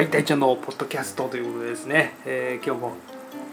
はい、大ちゃんのポッドキャストということでですね、えー、今日も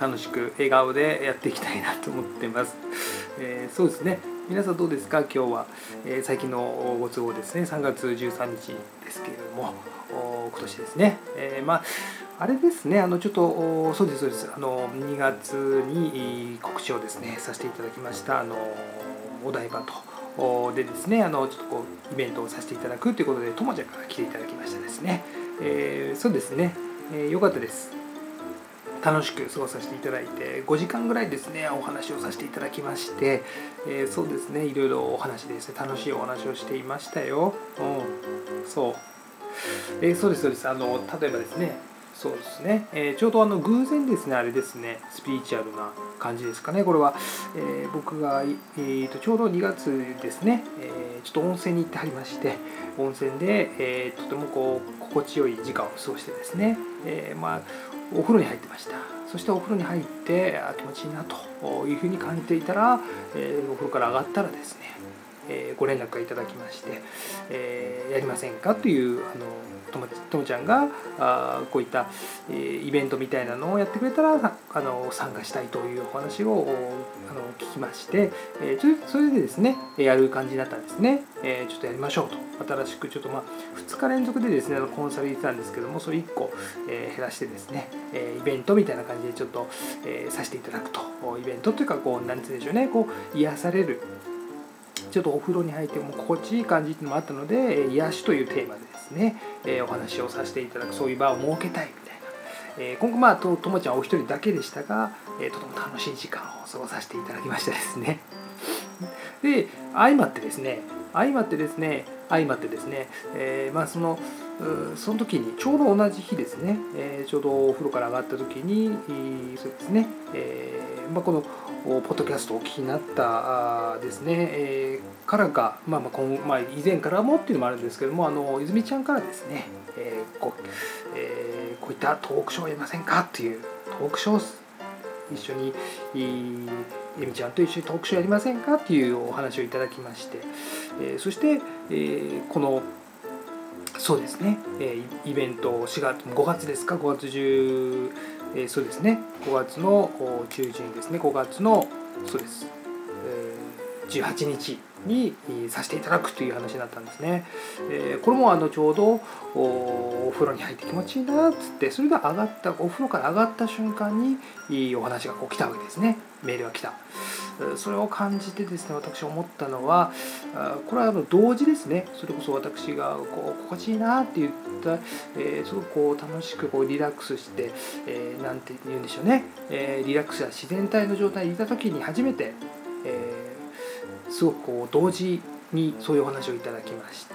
楽しく笑顔でやっていきたいなと思ってます。えー、そうですね、皆さんどうですか、今日は、えー、最近のご都合ですね、3月13日ですけれども、今年ですね、えまああれですね、あのちょっと、そうです、そうです、あの2月に告知をですね、させていただきました、あのお台場と。でですね、あのちょっとこうイベントをさせていただくということで、ともちゃんから来ていただきましたですね。えそうですね、えー、よかったです。楽しく過ごさせていただいて5時間ぐらいですねお話をさせていただきまして、えー、そうですね。いろいろお話ですね楽しいお話をしていましたよ。うん、そう、えー、そうですそうです。あの例えばですねそうですね、えー、ちょうどあの偶然ですねあれですねスピリチュアルな感じですかね。これは、えー、僕が、えーと、ちょうど2月ですね、えちょっと温泉に行ってはりまして温泉で、えとてもこう心地よい時間を過ごしてですね、えまあ、お風呂に入ってました。そしてお風呂に入ってあ気持ちいいなというふうに感じていたら、えお風呂から上がったらですねえご連絡がいただきまして、えやりませんか？というあのともともちゃんがあこういった、えイベントみたいなのをやってくれたらあの参加したいというお話をあの聞きまして、えそれでですねやる感じになったんですね、えちょっとやりましょうと。新しくちょっとまあ2日連続でですねコンサル行ってたんですけどもそれ1個、え減らしてですね、えイベントみたいな感じでちょっと、えさせていただくと。イベントというかこう何て言うんでしょうね。こう癒される。ちょっとお風呂に入っても心地いい感じっていうのもあったので癒しというテーマでですね、えお話をさせていただくそういう場を設けたいみたいな、え今後まあとともちゃんお一人だけでしたが、えとても楽しい時間を過ごさせていただきましたですね。で相まってですね相まってですね相まってですね、えー、まあそのその時にちょうど同じ日ですね、えー、ちょうどお風呂から上がった時にそうですね、えーまあ、このポッドキャストをお聞きになったですね、えー、からが、まあまあ今まあ、以前からもっていうのもあるんですけどもあの泉ちゃんからですね、えーこうえー、こういったトークショーやりませんかっていうトークショー一緒にえみちゃんと一緒にトークショーやりませんかっていうお話をいただきまして、えー、そして、えー、このそうですね、えー、イベント4月5月ですか？5月10えー、そうですね。5月の中旬ですね。5月のそうです、えー、18日にさせていただくという話になったんですね。えー、これもあのちょうどお風呂に入って気持ちいいなっつってそれが上がったお風呂から上がった瞬間にいいお話がこう来たわけですね。メールが来た。それを感じてですね私思ったのはこれはあの同時ですね。それこそ私がこう心地いいなって言った、えー、すごくこう楽しくこうリラックスして、えー、て言うんでしょうね、えー、リラックスや自然体の状態にいた時に初めて、えー、すごくこう同時にそういうお話をいただきまして、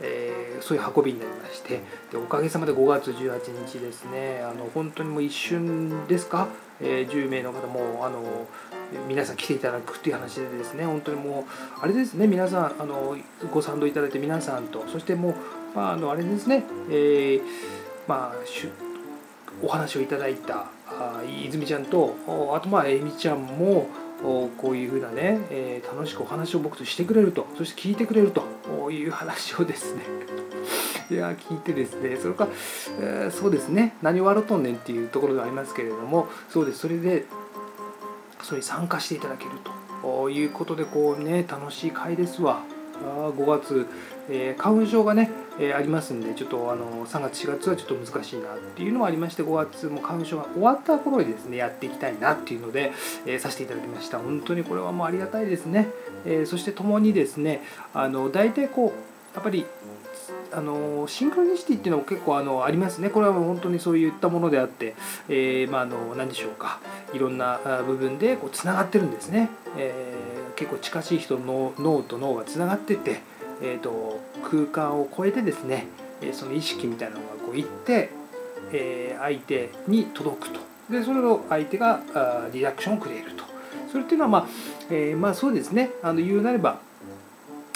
えー、そういう運びになりましてでおかげさまで5月18日ですねあの本当にもう一瞬ですか、えー、10名の方もあの皆さん来ていただくっていう話でですね本当にもうあれですね皆さんあのご賛同いただいて皆さんとそしてもう、まあ、あのあれですね、えー、まあお話をいただいたあ泉ちゃんとあとまあえみちゃんもこういうふうなね、えー、楽しくお話を僕としてくれるとそして聞いてくれるという話をですね いや聞いてですねそれから、えー、そうですね何笑っとんねんっていうところがありますけれどもそうです。それでそれに参加していただけると。いうことでこうね楽しい回ですわ。あ5月、えー、花粉症がね、えー、ありますんでちょっとあの3月4月はちょっと難しいなっていうのもありまして5月も花粉症が終わった頃にですねやっていきたいなっていうので、えー、させていただきました。本当にこれはもうありがたいですね、えそして共にですねあの大体こうやっぱりあのシンクロニシティっていうのも結構あのありますね。これはもう本当にそういったものであって、えー、まあ、あの何でしょうか。いろんな部分でつながってるんですね、えー、結構近しい人の脳と脳がつながってて、えーと、空間を超えてですねその意識みたいなのがこう行って、えー、相手に届くと。でそれを相手がリアクションをくれると。それっていうのはまあ、えー、まあそうですね。あの言うなれば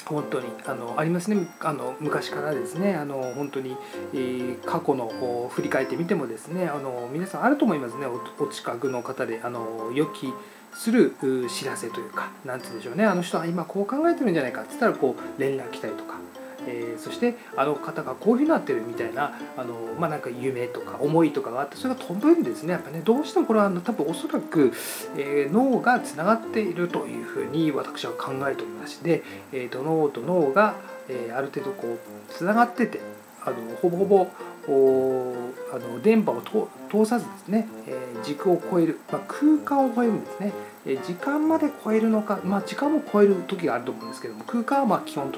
本当にあのありますね。あの昔からですね。あの本当に、えー、過去の振り返ってみてもですね。あの皆さんあると思いますね。お近くの方であの予期する知らせというか何て言うんでしょうね。あの人は今こう考えてるんじゃないかって言ったらこう連絡来たりとか、えー、そしてあの方がこういうふうになってるみたいなあの、まあ、なんか夢とか思いとかがあってそれが飛ぶんですね。やっぱねどうしてもこれはあの多分おそらく、えー、脳がつながっているというふうに私は考えておりまして、えーと、脳と脳が、えー、ある程度こうつながっててあのほぼほぼあの電波を通さずですね、えー、軸を超える、まあ、空間を超えるんですね、えー、時間まで超えるのか、まあ、時間も超える時があると思うんですけども空間はまあ基本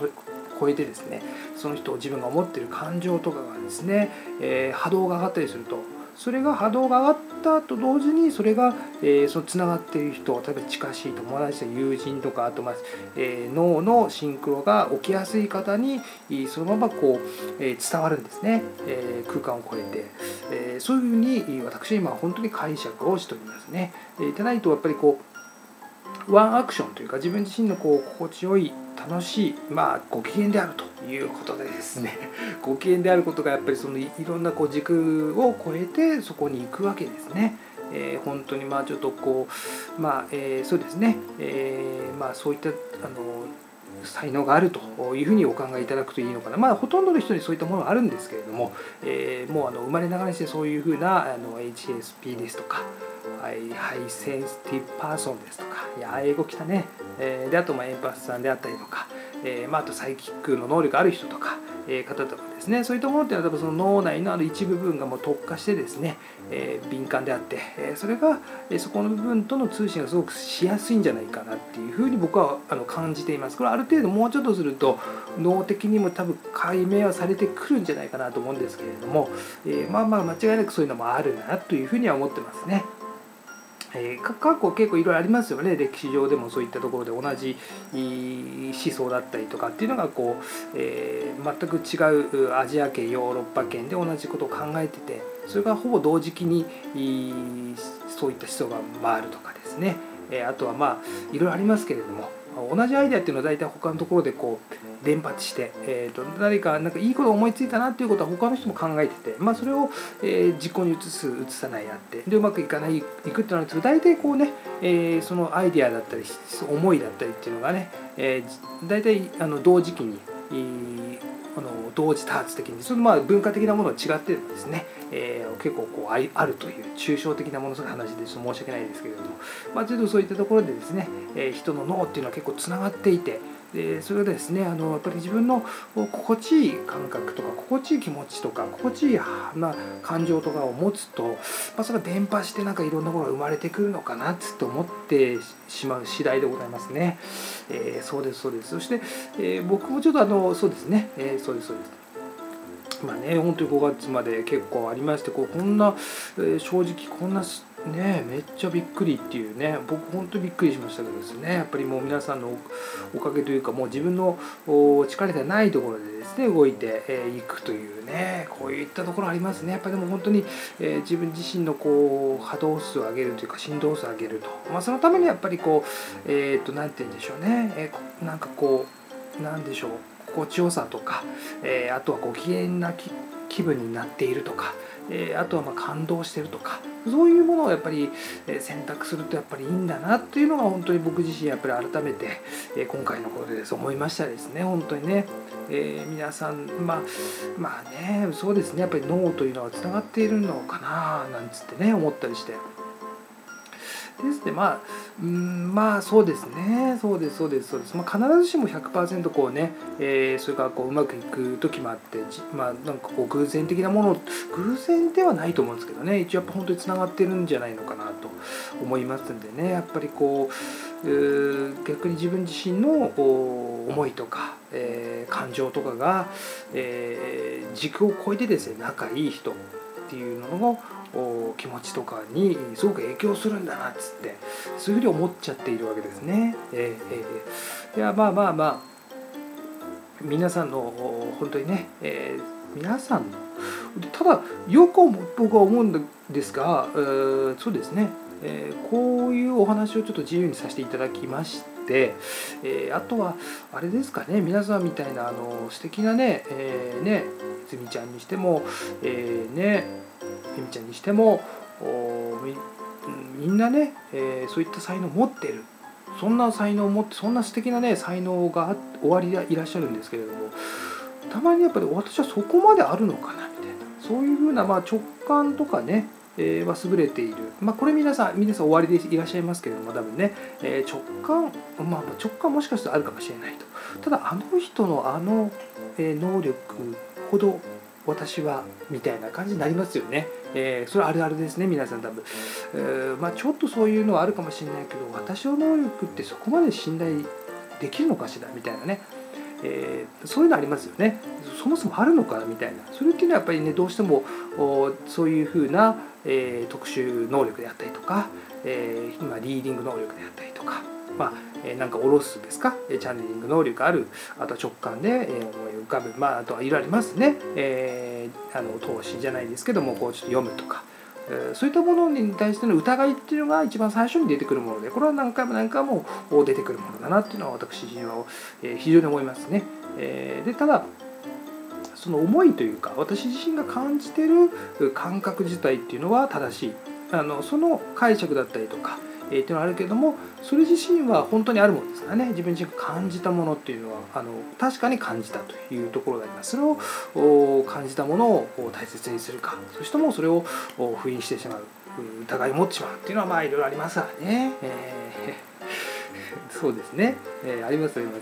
超えてですねその人を自分が思ってる感情とかがですね、えー、波動が上がったりするとそれが波動が上がったと同時にそれが、えー、そのつながっている人例えば近しい友達や友人とかあと、まあえー、脳のシンクロが起きやすい方にそのままこう、えー、伝わるんですね、えー、空間を超えて、えー、そういうふうに私は今本当に解釈をしておりますね。でいただいとやっぱりこうワンアクションというか自分自身のこう心地よい楽しい、まあ、ご機嫌であるということでですね。ご機嫌であることがやっぱりそのいろんなこう軸を超えてそこに行くわけですね。えー、本当にまあちょっとこうまあ、えー、そうですね、えー、まあそういったあの才能があるというふうにお考えいただくといいのかな。まあほとんどの人にそういったものがあるんですけれども、えー、もうあの生まれながらにしてそういうふうなあの HSP ですとかはい、ハイセンシティブパーソンですとか、いや、英語来たね。えー、で、あと、まあ、エンパスさんであったりとか、えー、まあ、あとサイキックの能力ある人とか、えー、方とかですね、そういったものっていうのは、多分その脳内のある一部分がもう特化してですね、えー、敏感であって、えー、それが、えー、そこの部分との通信がすごくしやすいんじゃないかなっていうふうに僕はあの感じています。これある程度もうちょっとすると脳的にも多分解明はされてくるんじゃないかなと思うんですけれども、えー、まあまあ間違いなくそういうのもあるなというふうには思ってますね。えー、過去結構いろいろありますよね。歴史上でもそういったところで同じ思想だったりとかっていうのがこう、えー、全く違うアジア圏ヨーロッパ圏で同じことを考えててそれがほぼ同時期にそういった思想が回るとかですね、え、あとはまあいろいろありますけれども同じアイデアっていうのは大体他のところでこう伝播して、えーと、誰かなんかいいことを思いついたなっていうことは他の人も考えてて、まあ、それを、えー、実行に移す移さないやってでうまくいかないいくってなるんですけど大体こうね、えー、そのアイデアだったり思いだったりっていうのがね、えー、大体あの同時期に、あの同時多発的にそのまあ文化的なものは違ってですね、えー、結構こうああるという抽象的なものすごい話でちょっと申し訳ないですけれども、まあ、ちょっとそういったところでですね、えー、人の脳っていうのは結構つながっていてでそれがですねあのやっぱり自分の心地いい感覚とか心地いい気持ちとか心地いいな感情とかを持つと、まあ、それが伝播してなんかいろんなものが生まれてくるのかなっつって思ってしまう次第でございますね。えー、そうですそうですそして、えー、僕もちょっとあのそうですね、えー、そうですそうです。まあね、本当に5月まで結構ありましてこうこんな、えー、正直こんなねめっちゃびっくりっていうね僕本当にびっくりしましたけどですね。やっぱりもう皆さんのおかげというかもう自分の力ではないところでですね動いてい、くというねこういったところありますね。やっぱりでも本当に、え、自分自身のこう波動数を上げるというか振動数を上げると、まあ、そのためにやっぱりこうえっ、と何て言うんでしょうね、えー、なんかこうなんでしょう。心地よさとか、えー、あとはご機嫌な気分になっているとか、えー、あとはま感動してるとかそういうものをやっぱり選択するとやっぱりいいんだなっていうのが本当に僕自身やっぱり改めて今回のことでです思いましたですね本当にね、えー、皆さんまあまあねそうですねやっぱり脳というのはつながっているのかななんつってね思ったりして。ですね。まあうんまあそうですね。そうですそうですそうです、まあ、必ずしも100%こうね、えー、それからこううまくいく時もあってまあなんかこう偶然的なもの偶然ではないと思うんですけどね。一応やっぱ本当につながってるんじゃないのかなと思いますんでね。やっぱりこうう逆に自分自身の思いとか、えー、感情とかが、えー、軸を超えてですね仲いい人っていうのを気持ちとかにすごく影響するんだなっつってそういうふうに思っちゃっているわけですね。えー、えー、いやまあまあまあ皆さんの本当にね、えー、皆さんのただよく僕は思うんですが、えー、そうですね、えー、こういうお話をちょっと自由にさせていただきまして、えー、あとはあれですかね皆さんみたいなあの素敵なね,、えーね、泉ちゃんにしても、えー、ねゆみちゃんにしてもみんなね、えー、そういった才能を持ってる。そんな才能を持ってそんな素敵なね才能が終わりでいらっしゃるんですけれどもたまにやっぱり私はそこまであるのかなみたいな。そういうふうなまあ直感とかねえー、は優れている、まあ、これ皆さん皆さん終わりでいらっしゃいますけれども多分ね、え、直感、まあ、直感もしかしたらあるかもしれないと。ただあの人のあの、え、能力ほど私はみたいな感じになりますよね、えー、それあるあるですね皆さん多分、えー、まあ、ちょっとそういうのはあるかもしれないけど私の能力ってそこまで信頼できるのかしら？みたいなね。えー、そういうのありますよね。そもそもあるのかみたいな。それっていうのはやっぱりねどうしてもそういうふうな、えー、特殊能力であったりとか、えー、今リーディング能力であったりとかまあ、えー、なんか下ろすですか？チャネリング能力あるあとは直感で、えー、思い浮かぶまああとはいろいろありますね、えー、あの投資じゃないですけどもこうちょっと読むとかそういったものに対しての疑いっていうのが一番最初に出てくるものでこれは何回も何回も出てくるものだなっていうのは私自身は非常に思いますね。でただその思いというか私自身が感じてる感覚自体っていうのは正しいあのその解釈だったりとかえー、っていうのはあるけれどもそれ自身は本当にあるものですからね。自分自身が感じたものっていうのはあの確かに感じたというところがあります。それを感じたものを大切にするか。そしてもそれを封印してしまう疑いを持ってしまうっていうのはまあいろいろありますからね、えー、そうですね、えー、ありますあります。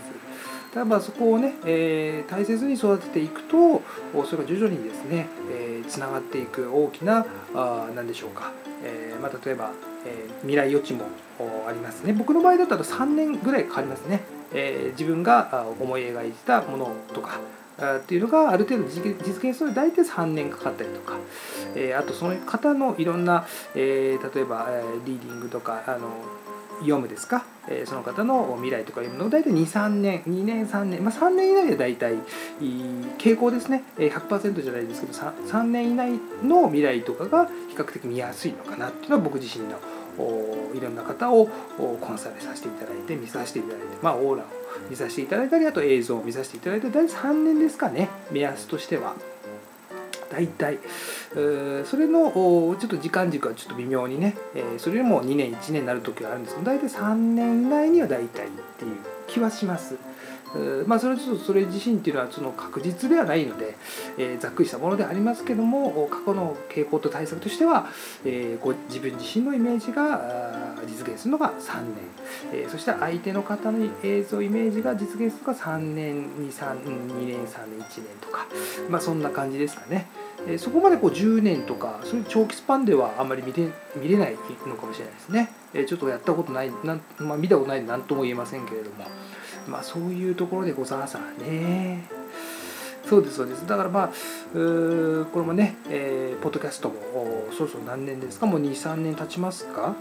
ただまあそこをね、えー、大切に育てていくとそれが徐々にですねつな、えー、がっていく大きなあ何でしょうか、えーまあ、例えばえー、未来予知もありますね。僕の場合だと3年ぐらいかかりますね、えー、自分が思い描いたものとかっていうのがある程度実現すると大体3年かかったりとか、えー、あとその方のいろんな、えー、例えば、リーディングとかあの読むですか、えー、その方の未来とか読むのを大体23年2年3年、まあ、3年以内で大体傾向ですね。100%じゃないですけど 3, 3年以内の未来とかが比較的見やすいのかなっていうのは僕自身のいろんな方をコンサルさせていただいて見させていただいて、まあ、オーラを見させていただいたりあと映像を見させていただいて大体3年ですかね目安としては。大体それのちょっと時間軸はちょっと微妙にねそれよりも2年1年になる時はあるんですけど大体3年以内には大体っていう気はします。まあ、それちょっとそれ自身っていうのはその確実ではないので、えー、ざっくりしたものでありますけども過去の傾向と対策としては、えー、ご自分自身のイメージが実現するのが3年、えー、そして相手の方の映像イメージが実現するのが3年2 3 2年3年1年とか、まあ、そんな感じですかね。そこまでこう10年とかそういう長期スパンではあんまり見れ見れないのかもしれないですね。ちょっとやったことないなん、まあ、見たことないで何とも言えませんけれども。まあそういうところでございますからね。そうですそうです。だからまあこれもね、えー、ポッドキャストもそろそろ何年ですか？もう23年経ちますか？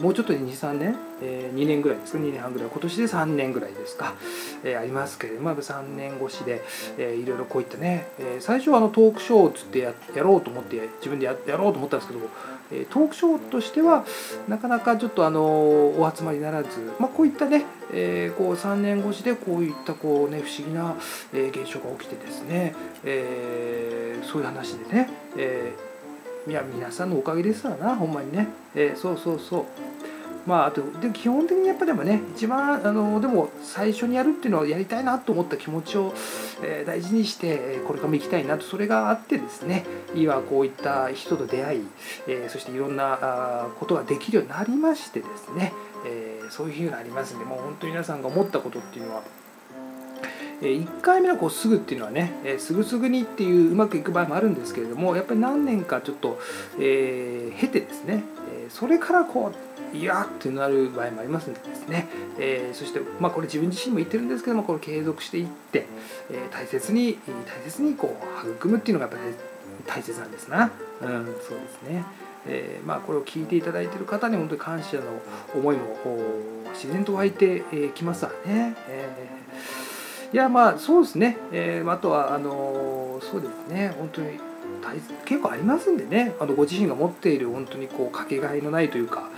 もうちょっとで23年、えー、2年ぐらいですか？2年半ぐらい。今年で3年ぐらいですか、えー、ありますけれども3年越しで、えー、いろいろこういったね、えー、最初はあのトークショーつってやろうと思って自分でややろうと思ったんですけどトークショーとしてはなかなかちょっとあのお集まりならず、まあ、こういったね、えー、こう3年越しでこういったこう、ね、不思議な現象が起きてですね、えー、そういう話でね、えーいや皆さんのおかげですからなほんまにね、え、そうそうそう。まああとで基本的にやっぱでもね一番あのでも最初にやるっていうのはやりたいなと思った気持ちを、えー、大事にしてこれからも行きたいなとそれがあってですね今こういった人と出会い、えー、そしていろんなあことができるようになりましてですね、えー、そういう日がありますんでもう本当に皆さんが思ったことっていうのは1回目のこうすぐっていうのはねえすぐすぐにっていううまくいく場合もあるんですけれどもやっぱり何年かちょっと、えー、経てですねそれからこういやってなる場合もありますんでですね、えー、そして、まあ、これ自分自身も言ってるんですけどもこれ継続していって、えー、大切に大切にこう育むっていうのがやっぱり大切なんですな、うん、そうですね。えー、まあ、これを聞いていただいている方に本当に感謝の思いも自然と湧いてきますわね。えーいやまあそうですね、えー、あとはあのそうですね本当に結構ありますんでねあのご自身が持っている本当にこうかけがえのないというか、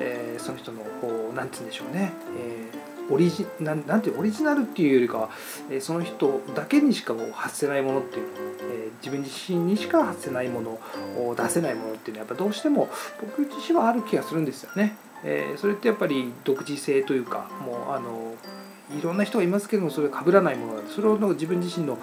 えー、その人のこうなんて言うんでしょうね、えー、オリジなんなんていうオリジナルっていうよりかは、えー、その人だけにしかこう発せないものっていうの、えー、自分自身にしか発せないものを出せないものっていうのはやっぱどうしても僕自身はある気がするんですよね。えー、それってやっぱり独自性というかもうあのいろんな人がいますけどもそれは被らないものなんでそれを自分自身の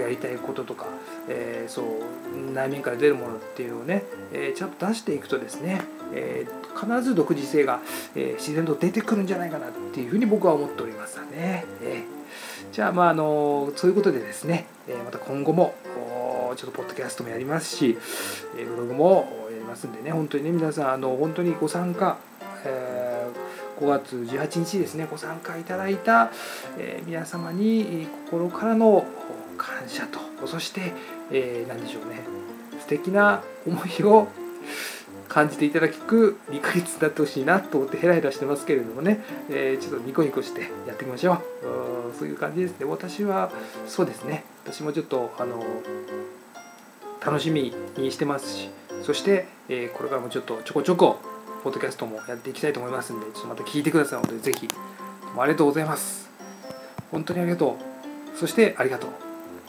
やりたいこととか、えー、そう内面から出るものっていうのをね、えー、ちゃんと出していくとですね、えー、必ず独自性が、え自然と出てくるんじゃないかなっていうふうに僕は思っておりますね。えじゃあまああのそういうことでですね、えまた今後もちょっとポッドキャストもやりますし、えブログもやりますんでね本当にね皆さんあの本当にご参加、え5月18日ですねご参加いただいた、え皆様に心からの感謝とそして、え、何でしょうね素敵な思いを感じていただく2ヶ月になってほしいなと思ってヘラヘラしてますけれどもね、え、ちょっとニコニコしてやっていきましょう。そういう感じですね。私はそうですね。私もちょっとあの楽しみにしてますしそして、え、これからもちょっとちょこちょこポッドキャストもやっていきたいと思いますんでちょっとまた聞いてください。のでぜひ。ありがとうございます。本当にありがとう。そしてありがとう。